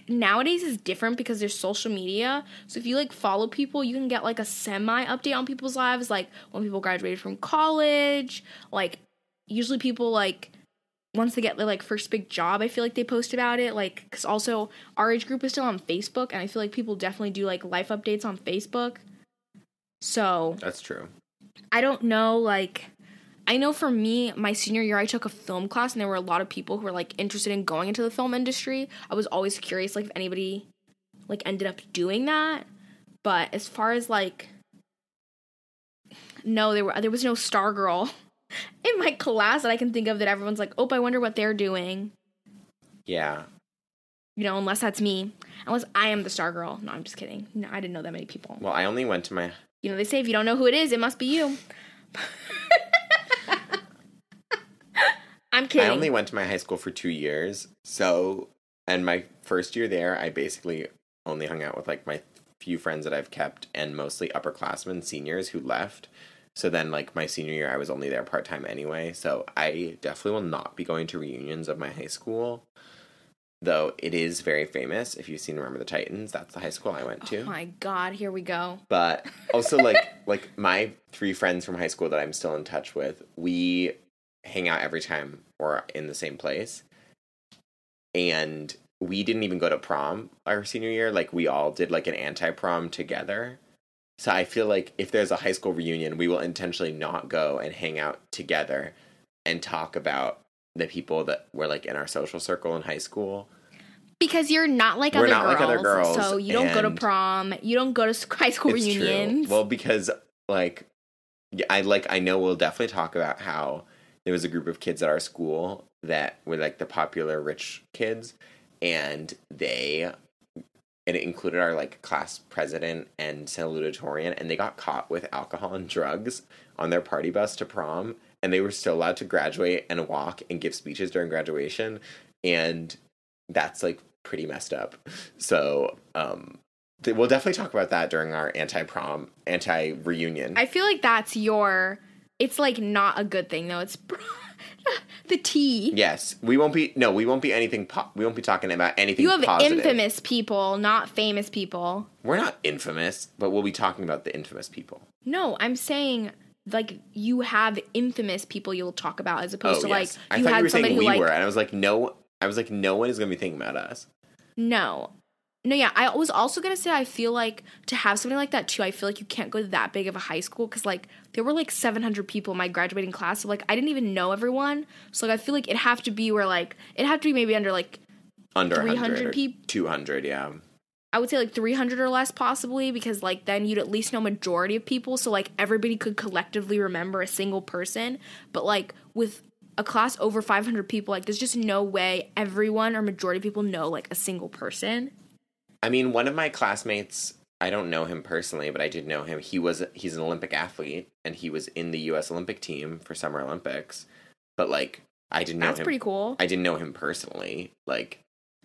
nowadays is different because there's social media. So if you like follow people, you can get like a semi update on people's lives, like when people graduated from college. Like, usually people like once they get their like first big job, I feel like they post about it. Like, because also our age group is still on Facebook, and I feel like people definitely do like life updates on Facebook. So That's true. I don't know, like, I know for me, my senior year, I took a film class, and there were a lot of people who were like interested in going into the film industry. I was always curious, like, if anybody like ended up doing that. But as far as like, no, there were there was no star girl in my class that I can think of that everyone's like, oh, I wonder what they're doing. Yeah. You know, unless that's me, unless I am the star girl. No, I'm just kidding. No, I didn't know that many people. Well, I only went to my You know, they say if you don't know who it is, it must be you. I'm kidding. I only went to my high school for two years. So, and my first year there, I basically only hung out with like my few friends that I've kept and mostly upperclassmen, seniors who left. So then, like my senior year, I was only there part time anyway. So I definitely will not be going to reunions of my high school. Though it is very famous. If you've seen Remember the Titans, that's the high school I went to. Oh my god, here we go. but also like like my three friends from high school that I'm still in touch with, we hang out every time we're in the same place. And we didn't even go to prom our senior year. Like we all did like an anti prom together. So I feel like if there's a high school reunion, we will intentionally not go and hang out together and talk about the people that were like in our social circle in high school. Because you're not like We're other not girls, like other girls, so you don't go to prom, you don't go to high school It's true. Well, because like I like I know we'll definitely talk about how there was a group of kids at our school that were like the popular rich kids and they and it included our like class president and salutatorian and they got caught with alcohol and drugs on their party bus to prom and they were still allowed to graduate and walk and give speeches during graduation and that's like pretty messed up so um th- we'll definitely talk about that during our anti-prom anti-reunion I feel like that's your. It's like not a good thing though. It's the T. yes we won't be no we won't be anything po- we won't be talking about anything You have positive. infamous people, not famous people. we're not infamous but we'll be talking about the infamous people No, I'm saying like you have infamous people you'll talk about as opposed oh to yes like i you thought you were somebody saying we who like were and i was like no i was like no one is gonna be thinking about us no. No, yeah, I was also gonna say I feel like to have something like that too. I feel like you can't go to that big of a high school because like there were like 700 people in my graduating class, so like I didn't even know everyone. So like I feel like it'd have to be where like it have to be maybe under like under 300 people, 200 yeah I would say like 300 or less possibly because like then you'd at least know majority of people so like everybody could collectively remember a single person but like with a class over 500 people like there's just no way everyone or majority of people know like a single person. I mean, one of my classmates, I don't know him personally, but I did know him. He was he's an Olympic athlete and he was in the US Olympic team for Summer Olympics. But like I didn't know That's him pretty cool. I didn't know him personally. Like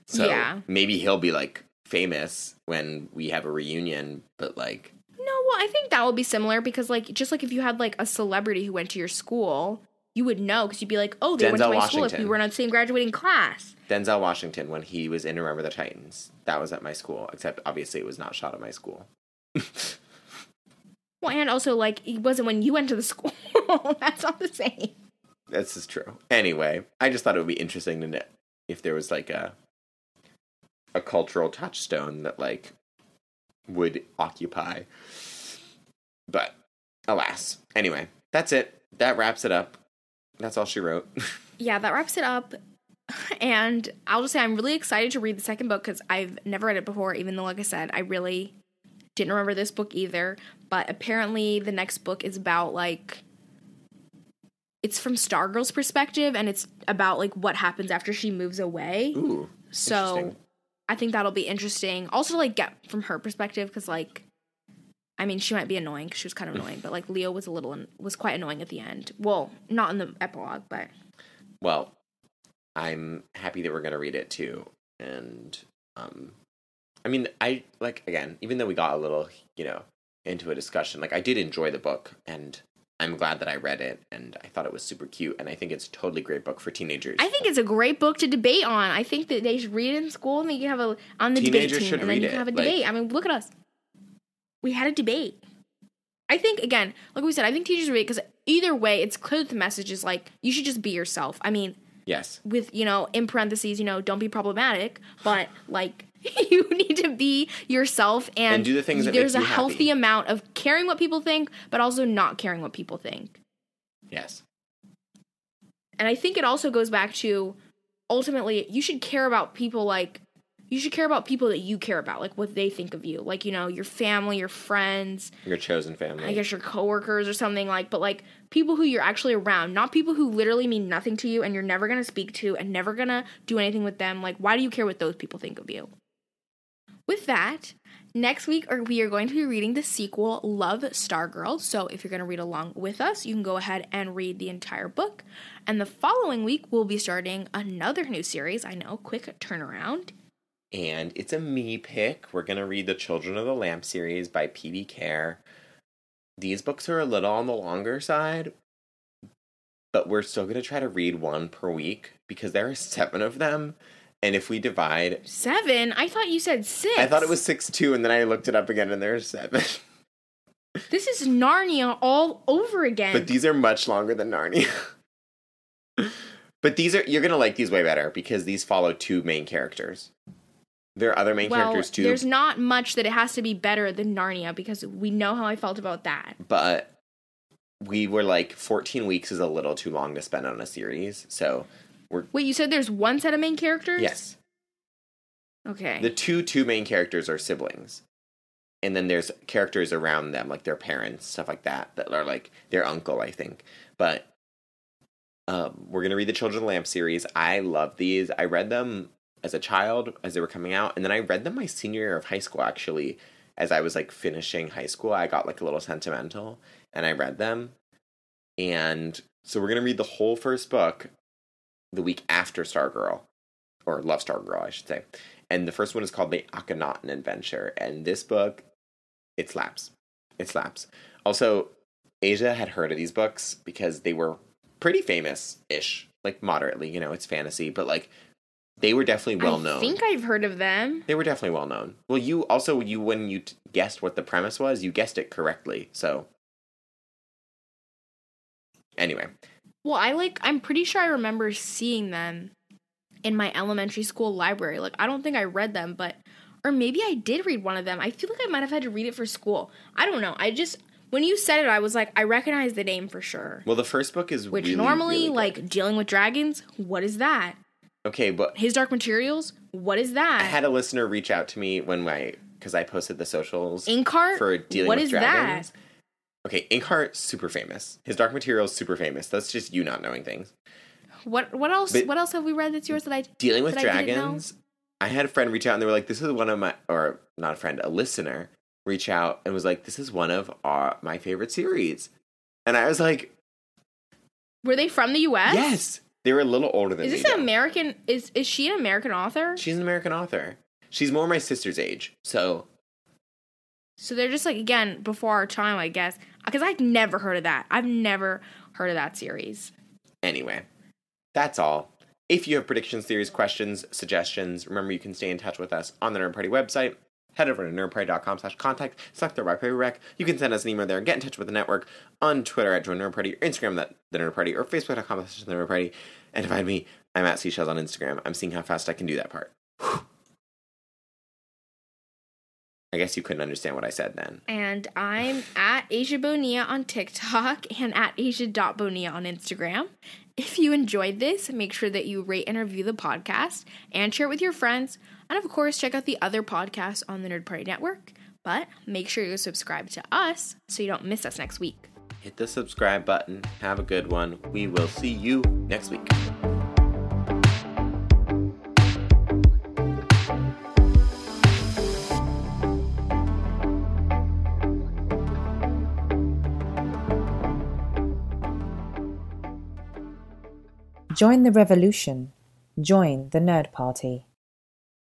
so Yeah. maybe he'll be like famous when we have a reunion, but like No, well, I think that will be similar because, like, just like if you had like a celebrity who went to your school, you would know because you'd be like, oh, they went to Denzel my school if we Washington. were in the same graduating class. Denzel Washington when he was in Remember the Titans. That was at my school, except obviously it was not shot at my school. Well, and also like it wasn't when you went to the school. That's not the same. This is true. Anyway, I just thought it would be interesting to know if there was like a a cultural touchstone that like would occupy. But alas. Anyway, that's it. that wraps it up. That's all she wrote. yeah, that wraps it up. And I'll just say I'm really excited to read the second book because I've never read it before, even though, like I said, I really didn't remember this book either. But apparently, the next book is about like it's from Stargirl's perspective, and it's about like what happens after she moves away. Ooh. so. I think that'll be interesting. Also, like get from her perspective because like. I mean, she might be annoying because she was kind of annoying, but like Leo was a little was quite annoying at the end. Well, not in the epilogue, but Well, I'm happy that we're gonna read it too. And um I mean I like again, even though we got a little, you know, into a discussion, like I did enjoy the book and I'm glad that I read it and I thought it was super cute and I think it's a totally great book for teenagers. I think it's a great book to debate on. I think that they should read it in school and then you can have a on the debate team should and then read you can it, have a like- debate. I mean, look at us. We had a debate. I think again, like we said, I think teachers read because either way, it's clear that the message is like you should just be yourself. I mean, yes. with you know in parentheses, you know, don't be problematic, but like you need to be yourself and, And do the things that there's a healthy happy. amount of caring what people think, but also not caring what people think. Yes. And I think it also goes back to ultimately you should care about people like you should care about people that you care about, like what they think of you. Like, you know, your family, your friends, Your chosen family. I guess your coworkers or something like, but like people who you're actually around, not people who literally mean nothing to you and you're never going to speak to and never going to do anything with them. Like, why do you care what those people think of you? With that, next week we are going to be reading the sequel, Love Star Stargirl. So if you're going to read along with us, you can go ahead and read the entire book. And the following week, we'll be starting another new series. I know, quick turnaround. And it's a me pick. We're going to read the Children of the Lamp series by P.B. Kerr. These books are a little on the longer side, but we're still going to try to read one per week because there are seven of them. And if we divide, Seven? I thought you said six. I thought it was six two, and then I looked it up again, and there's seven. This is Narnia all over again. but these are much longer than Narnia. but these are you're gonna like these way better because these follow two main characters. There are other main well, characters too, there's not much that it has to be better than Narnia because we know how I felt about that. but we were like 14 weeks is a little too long to spend on a series. So we're Wait, you said there's one set of main characters? yes, Okay. the two two main characters are siblings, and then there's characters around them like their parents, stuff like that, that are like their uncle, I think. But um, we're gonna read the Children of the Lamp series. I love these. I read them as a child as they were coming out, and then I read them my senior year of high school. Actually, as I was like finishing high school, I got like a little sentimental, and I read them. And so we're gonna read the whole first book the week after Stargirl, or Love Stargirl, I should say. And the first one is called The Akhenaten Adventure, and this book, it slaps. It slaps. Also, Asia had heard of these books because they were pretty famous ish, like moderately. You know, it's fantasy, but like they were definitely well known. I think I've heard of them. They were definitely well known. Well, you also you when you t- guessed what the premise was, you guessed it correctly. So anyway, Well, I like I'm pretty sure I remember seeing them in my elementary school library. Like I don't think I read them, but or maybe I did read one of them. I feel like I might have had to read it for school. I don't know. I just when you said it, I was like, I recognize the name for sure. well, the first book is Which really, normally, really like dealing with dragons, what is that? Okay, but His Dark Materials, what is that? I had a listener reach out to me when my because I posted the socials Inkheart, for dealing what with is dragons. that? Okay, Inkheart super famous. His Dark Materials super famous. That's just you not knowing things. What what else? But- what else have we read that's yours that I? dealing with that I dragons I, had a friend reach out and they were like this is one of my or not a friend a listener reach out and was like this is one of our my favorite series and i was like Were they from the U.S.? yes they were a little older than Is me this an though. American? Is is she an American author? she's an american author she's more my sister's age so So they're just like again before our time, I guess. Because I've never heard of that. I've never heard of that series. anyway that's all if you have predictions theories questions suggestions remember you can stay in touch with us on the nerd party website head over to nerdparty.com slash contact select the right rec you can send us an email there get in touch with the network on twitter at join nerd party or instagram that the nerd party or facebook.com slash the nerd party and to find me i'm at seashells on instagram i'm seeing how fast i can do that part Whew. I guess you couldn't understand what I said then. And I'm at Asia Bonilla on TikTok and at Asia.Bonilla on Instagram. If you enjoyed this, make sure that you rate and review the podcast and share it with your friends. And of course, check out the other podcasts on the Nerd Party Network. But make sure you subscribe to us so you don't miss us next week. Hit the subscribe button. Have a good one. We will see you next week. Join the revolution. Join the Nerd Party.